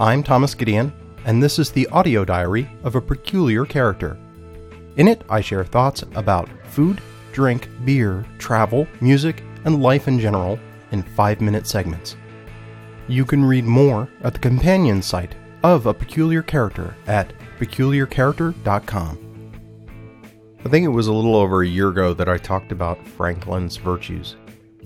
I'm Thomas Gideon, and this is the audio diary of a peculiar character. In it, I share thoughts about food, drink, beer, travel, music, and life in general in five minute segments. You can read more at the companion site of A Peculiar Character at peculiarcharacter.com. I think it was a little over a year ago that I talked about Franklin's virtues.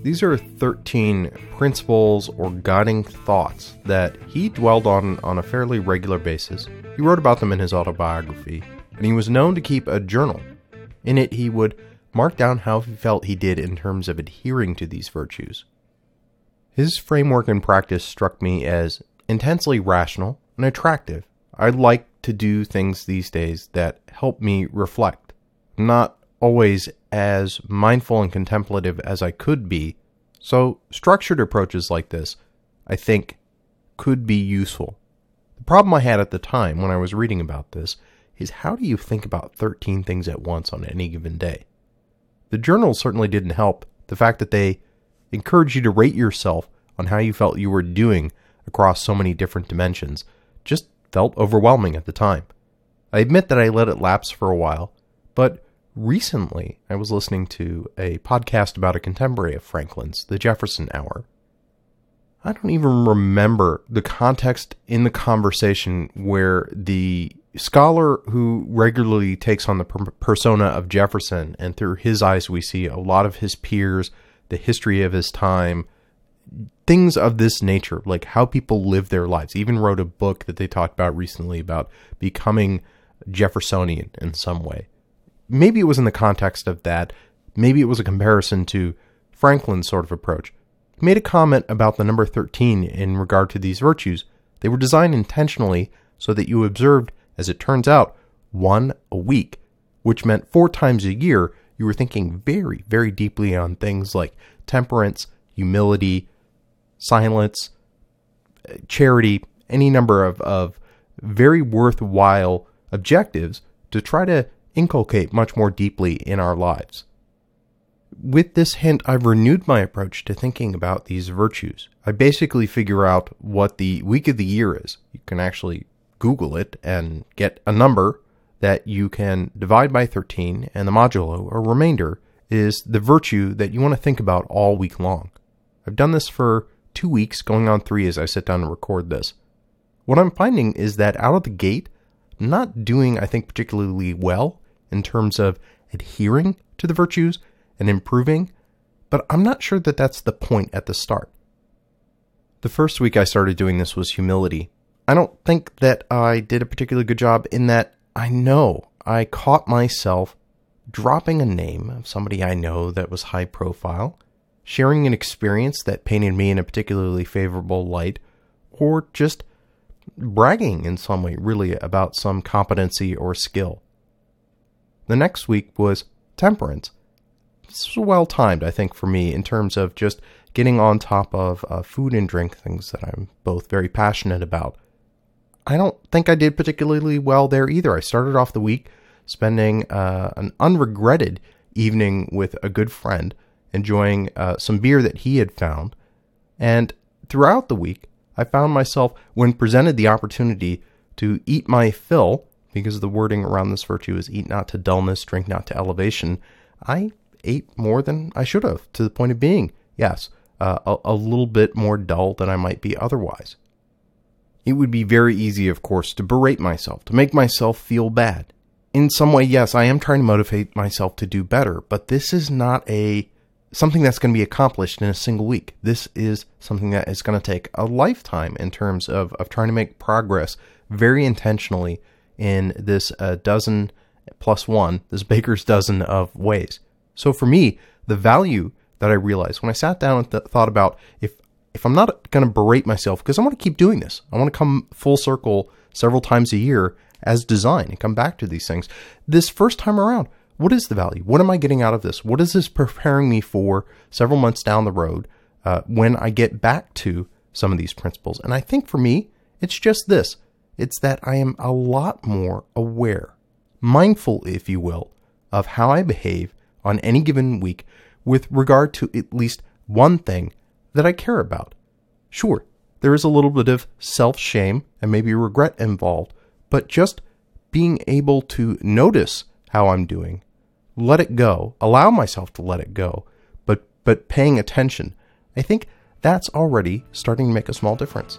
These are 13 principles or guiding thoughts that he dwelled on on a fairly regular basis. He wrote about them in his autobiography, and he was known to keep a journal. In it, he would mark down how he felt he did in terms of adhering to these virtues. His framework and practice struck me as intensely rational and attractive. I like to do things these days that help me reflect, not always as mindful and contemplative as I could be. So, structured approaches like this, I think, could be useful. The problem I had at the time when I was reading about this is how do you think about 13 things at once on any given day? The journals certainly didn't help. The fact that they encourage you to rate yourself on how you felt you were doing across so many different dimensions just felt overwhelming at the time. I admit that I let it lapse for a while, but recently I was listening to a podcast about a contemporary of Franklin's, The Jefferson Hour. I don't even remember the context in the conversation where the scholar who regularly takes on the per- persona of Jefferson, and through his eyes, we see a lot of his peers, the history of his time, things of this nature, like how people live their lives. Even wrote a book that they talked about recently about becoming Jeffersonian in some way. Maybe it was in the context of that. Maybe it was a comparison to Franklin's sort of approach. He made a comment about the number 13 in regard to these virtues. They were designed intentionally so that you observed, as it turns out, one a week, which meant four times a year you were thinking very, very deeply on things like temperance, humility, silence, charity, any number of, of very worthwhile objectives to try to inculcate much more deeply in our lives. With this hint, I've renewed my approach to thinking about these virtues. I basically figure out what the week of the year is. You can actually Google it and get a number that you can divide by 13, and the modulo, or remainder, is the virtue that you want to think about all week long. I've done this for two weeks, going on three as I sit down and record this. What I'm finding is that out of the gate, I'm not doing, I think, particularly well in terms of adhering to the virtues and improving, but I'm not sure that that's the point at the start. The first week I started doing this was humility. I don't think that I did a particularly good job in that I know I caught myself dropping a name of somebody I know that was high profile sharing an experience that painted me in a particularly favorable light, or just bragging in some way, really, about some competency or skill. The next week was temperance. This was well timed, I think, for me in terms of just getting on top of uh, food and drink things that I'm both very passionate about. I don't think I did particularly well there either. I started off the week spending uh, an unregretted evening with a good friend enjoying uh, some beer that he had found. And throughout the week, I found myself, when presented the opportunity to eat my fill, because the wording around this virtue is eat not to dullness, drink not to elevation, I ate more than I should have, to the point of being, yes, uh, a, a little bit more dull than I might be otherwise. It would be very easy, of course, to berate myself, to make myself feel bad. In some way, yes, I am trying to motivate myself to do better, but this is not a something that's going to be accomplished in a single week. This is something that is going to take a lifetime in terms of, of trying to make progress very intentionally in this uh, dozen plus one, this baker's dozen of ways. So for me, the value that I realized when I sat down and th- thought about if if I'm not going to berate myself because I want to keep doing this, I want to come full circle several times a year as design and come back to these things. This first time around, what is the value? What am I getting out of this? What is this preparing me for several months down the road uh, when I get back to some of these principles? And I think for me, it's just this it's that I am a lot more aware, mindful, if you will, of how I behave on any given week with regard to at least one thing that I care about. Sure, there is a little bit of self shame and maybe regret involved, but just being able to notice how I'm doing, let it go, allow myself to let it go, but but paying attention. I think that's already starting to make a small difference.